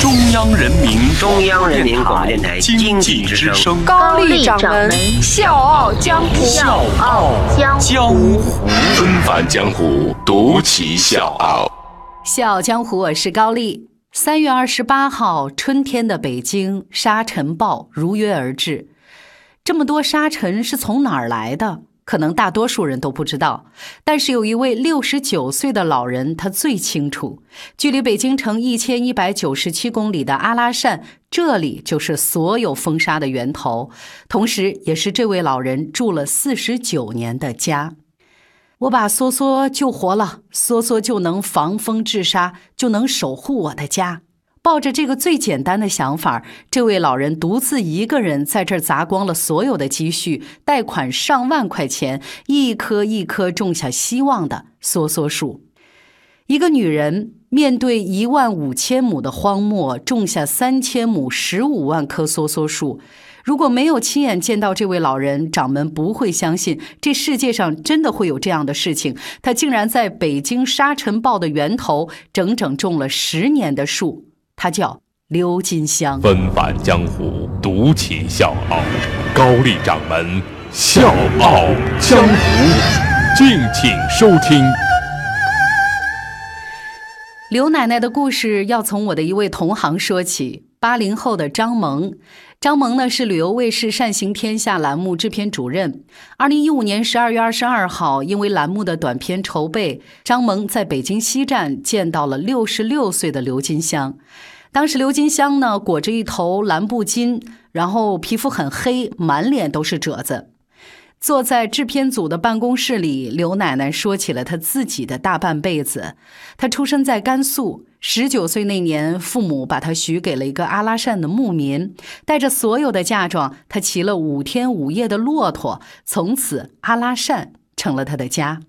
中央人民中央人民广播电台经济之声高丽掌门笑傲江湖，笑傲江湖纷繁江湖，独骑笑傲。笑傲江湖，我是高丽。三月二十八号，春天的北京，沙尘暴如约而至。这么多沙尘是从哪儿来的？可能大多数人都不知道，但是有一位六十九岁的老人，他最清楚。距离北京城一千一百九十七公里的阿拉善，这里就是所有风沙的源头，同时也是这位老人住了四十九年的家。我把梭梭救活了，梭梭就能防风治沙，就能守护我的家。抱着这个最简单的想法，这位老人独自一个人在这儿砸光了所有的积蓄，贷款上万块钱，一棵一棵种下希望的梭梭树。一个女人面对一万五千亩的荒漠，种下三千亩十五万棵梭梭树。如果没有亲眼见到这位老人，掌门不会相信这世界上真的会有这样的事情。他竟然在北京沙尘暴的源头整整种了十年的树。他叫刘金香，纷返江湖，独起笑傲。高丽掌门笑傲江湖，敬请收听。刘奶奶的故事要从我的一位同行说起。八零后的张萌，张萌呢是旅游卫视《善行天下》栏目制片主任。二零一五年十二月二十二号，因为栏目的短片筹备，张萌在北京西站见到了六十六岁的刘金香。当时刘金香呢裹着一头蓝布巾，然后皮肤很黑，满脸都是褶子，坐在制片组的办公室里。刘奶奶说起了她自己的大半辈子。她出生在甘肃，十九岁那年，父母把她许给了一个阿拉善的牧民，带着所有的嫁妆，她骑了五天五夜的骆驼，从此阿拉善成了她的家。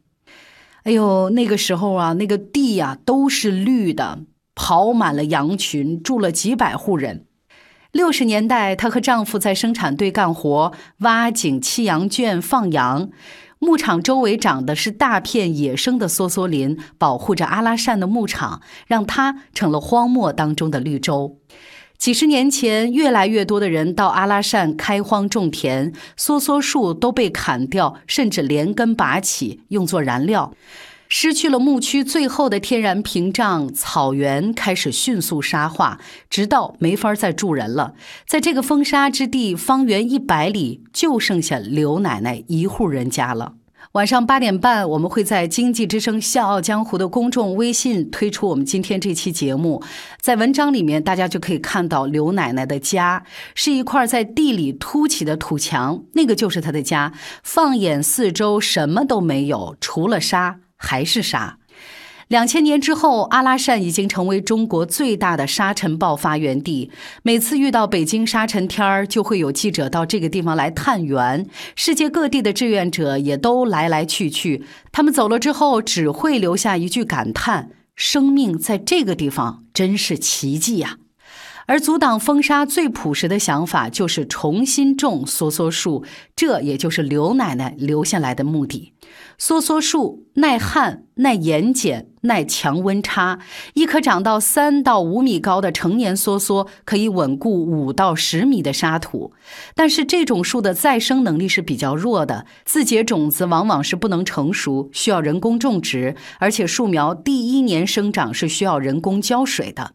哎呦，那个时候啊，那个地呀都是绿的。跑满了羊群，住了几百户人。六十年代，她和丈夫在生产队干活，挖井、砌羊圈、放羊。牧场周围长的是大片野生的梭梭林，保护着阿拉善的牧场，让它成了荒漠当中的绿洲。几十年前，越来越多的人到阿拉善开荒种田，梭梭树都被砍掉，甚至连根拔起，用作燃料。失去了牧区最后的天然屏障，草原开始迅速沙化，直到没法再住人了。在这个风沙之地，方圆一百里就剩下刘奶奶一户人家了。晚上八点半，我们会在经济之声《笑傲江湖》的公众微信推出我们今天这期节目。在文章里面，大家就可以看到刘奶奶的家是一块在地里凸起的土墙，那个就是她的家。放眼四周，什么都没有，除了沙。还是沙。两千年之后，阿拉善已经成为中国最大的沙尘暴发源地。每次遇到北京沙尘天儿，就会有记者到这个地方来探源。世界各地的志愿者也都来来去去。他们走了之后，只会留下一句感叹：生命在这个地方真是奇迹呀！而阻挡风沙最朴实的想法，就是重新种梭梭树。这也就是刘奶奶留下来的目的。梭梭树耐旱、耐盐碱、耐强温差，一棵长到三到五米高的成年梭梭可以稳固五到十米的沙土。但是这种树的再生能力是比较弱的，自结种子往往是不能成熟，需要人工种植，而且树苗第一年生长是需要人工浇水的。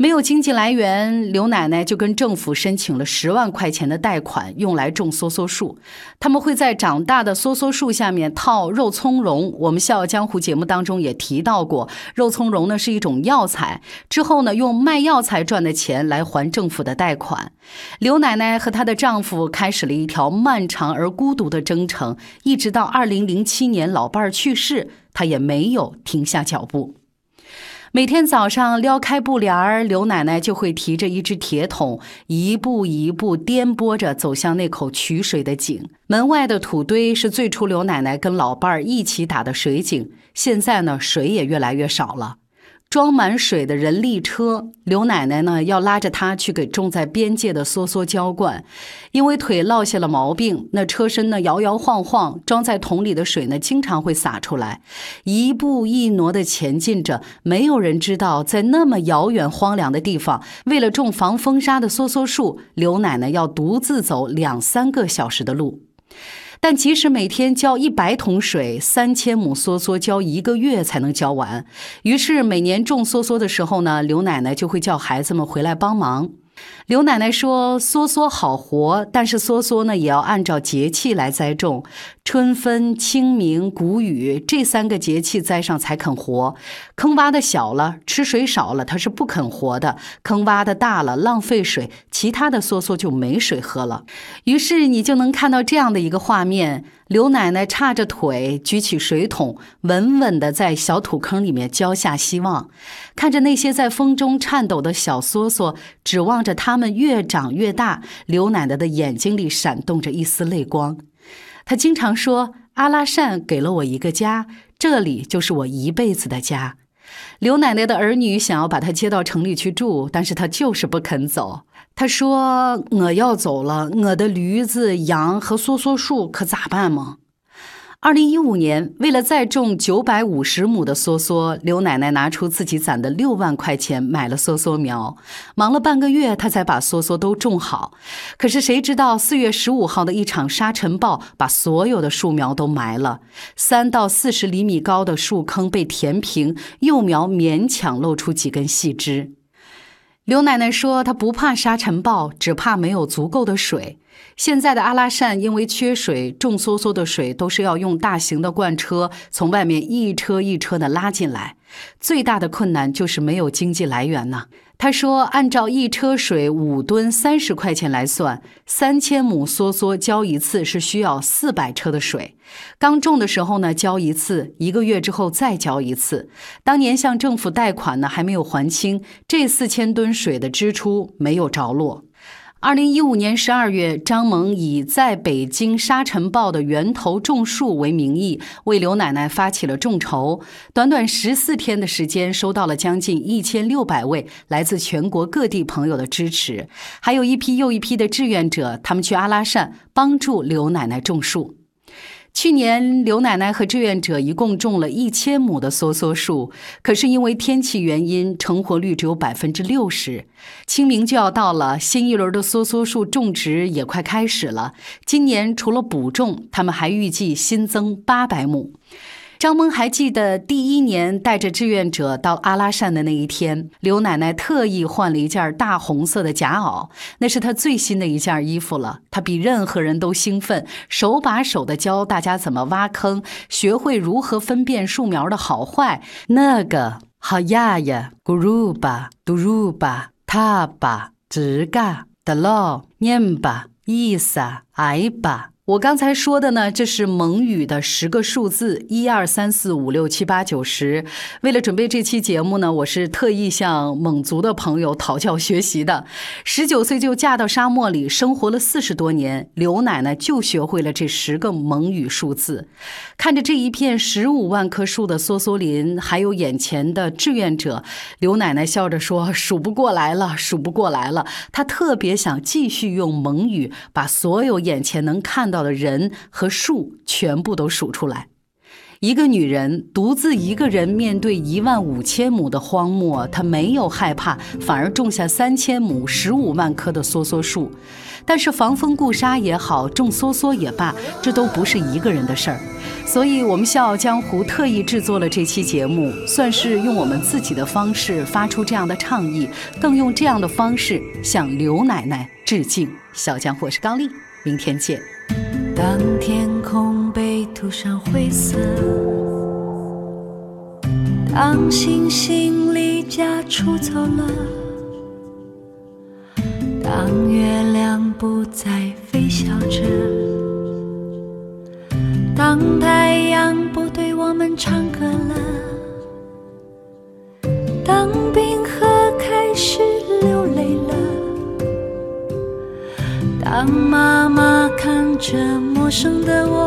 没有经济来源，刘奶奶就跟政府申请了十万块钱的贷款，用来种梭梭树。他们会在长大的梭梭树下面套肉苁蓉。我们《笑傲江湖》节目当中也提到过，肉苁蓉呢是一种药材。之后呢，用卖药材赚的钱来还政府的贷款。刘奶奶和她的丈夫开始了一条漫长而孤独的征程，一直到二零零七年老伴儿去世，她也没有停下脚步。每天早上撩开布帘儿，刘奶奶就会提着一只铁桶，一步一步颠簸着走向那口取水的井。门外的土堆是最初刘奶奶跟老伴儿一起打的水井，现在呢，水也越来越少了。装满水的人力车。刘奶奶呢，要拉着它去给种在边界的梭梭浇灌。因为腿落下了毛病，那车身呢摇摇晃晃，装在桶里的水呢经常会洒出来。一步一挪地前进着，没有人知道，在那么遥远荒凉的地方，为了种防风沙的梭梭树，刘奶奶要独自走两三个小时的路。但即使每天浇一百桶水，三千亩梭梭浇一个月才能浇完。于是每年种梭梭的时候呢，刘奶奶就会叫孩子们回来帮忙。刘奶奶说：“梭梭好活，但是梭梭呢也要按照节气来栽种。春分、清明、谷雨这三个节气栽上才肯活。坑挖的小了，吃水少了，它是不肯活的；坑挖的大了，浪费水，其他的梭梭就没水喝了。于是你就能看到这样的一个画面。”刘奶奶叉着腿，举起水桶，稳稳地在小土坑里面浇下希望，看着那些在风中颤抖的小梭梭，指望着它们越长越大。刘奶奶的眼睛里闪动着一丝泪光。她经常说：“阿拉善给了我一个家，这里就是我一辈子的家。”刘奶奶的儿女想要把她接到城里去住，但是她就是不肯走。他说：“我要走了，我的驴子、羊和梭梭树可咋办嘛？”二零一五年，为了再种九百五十亩的梭梭，刘奶奶拿出自己攒的六万块钱买了梭梭苗，忙了半个月，她才把梭梭都种好。可是谁知道，四月十五号的一场沙尘暴把所有的树苗都埋了，三到四十厘米高的树坑被填平，幼苗勉强露出几根细枝。刘奶奶说：“她不怕沙尘暴，只怕没有足够的水。现在的阿拉善因为缺水，种梭梭的水都是要用大型的罐车从外面一车一车的拉进来。最大的困难就是没有经济来源呢。”他说：“按照一车水五吨三十块钱来算，三千亩梭梭浇一次是需要四百车的水。刚种的时候呢，浇一次，一个月之后再浇一次。当年向政府贷款呢，还没有还清，这四千吨水的支出没有着落。”二零一五年十二月，张萌以在北京沙尘暴的源头种树为名义，为刘奶奶发起了众筹。短短十四天的时间，收到了将近一千六百位来自全国各地朋友的支持，还有一批又一批的志愿者，他们去阿拉善帮助刘奶奶种树。去年，刘奶奶和志愿者一共种了一千亩的梭梭树，可是因为天气原因，成活率只有百分之六十。清明就要到了，新一轮的梭梭树种植也快开始了。今年除了补种，他们还预计新增八百亩。张萌还记得第一年带着志愿者到阿拉善的那一天，刘奶奶特意换了一件大红色的夹袄，那是她最新的一件衣服了。她比任何人都兴奋，手把手的教大家怎么挖坑，学会如何分辨树苗的好坏。那个好呀呀，咕噜吧，嘟噜吧，塔吧，直嘎，的喽，念吧，意思，爱吧。我刚才说的呢，这是蒙语的十个数字，一二三四五六七八九十。为了准备这期节目呢，我是特意向蒙族的朋友讨教学习的。十九岁就嫁到沙漠里生活了四十多年，刘奶奶就学会了这十个蒙语数字。看着这一片十五万棵树的梭梭林，还有眼前的志愿者，刘奶奶笑着说：“数不过来了，数不过来了。”她特别想继续用蒙语把所有眼前能看到。的人和树全部都数出来。一个女人独自一个人面对一万五千亩的荒漠，她没有害怕，反而种下三千亩、十五万棵的梭梭树。但是防风固沙也好，种梭梭也罢，这都不是一个人的事儿。所以，我们笑傲江湖特意制作了这期节目，算是用我们自己的方式发出这样的倡议，更用这样的方式向刘奶奶致敬。小江湖是高丽，明天见。当天空被涂上灰色，当星星离家出走了，当月亮不再飞翔着，当太陌生的我。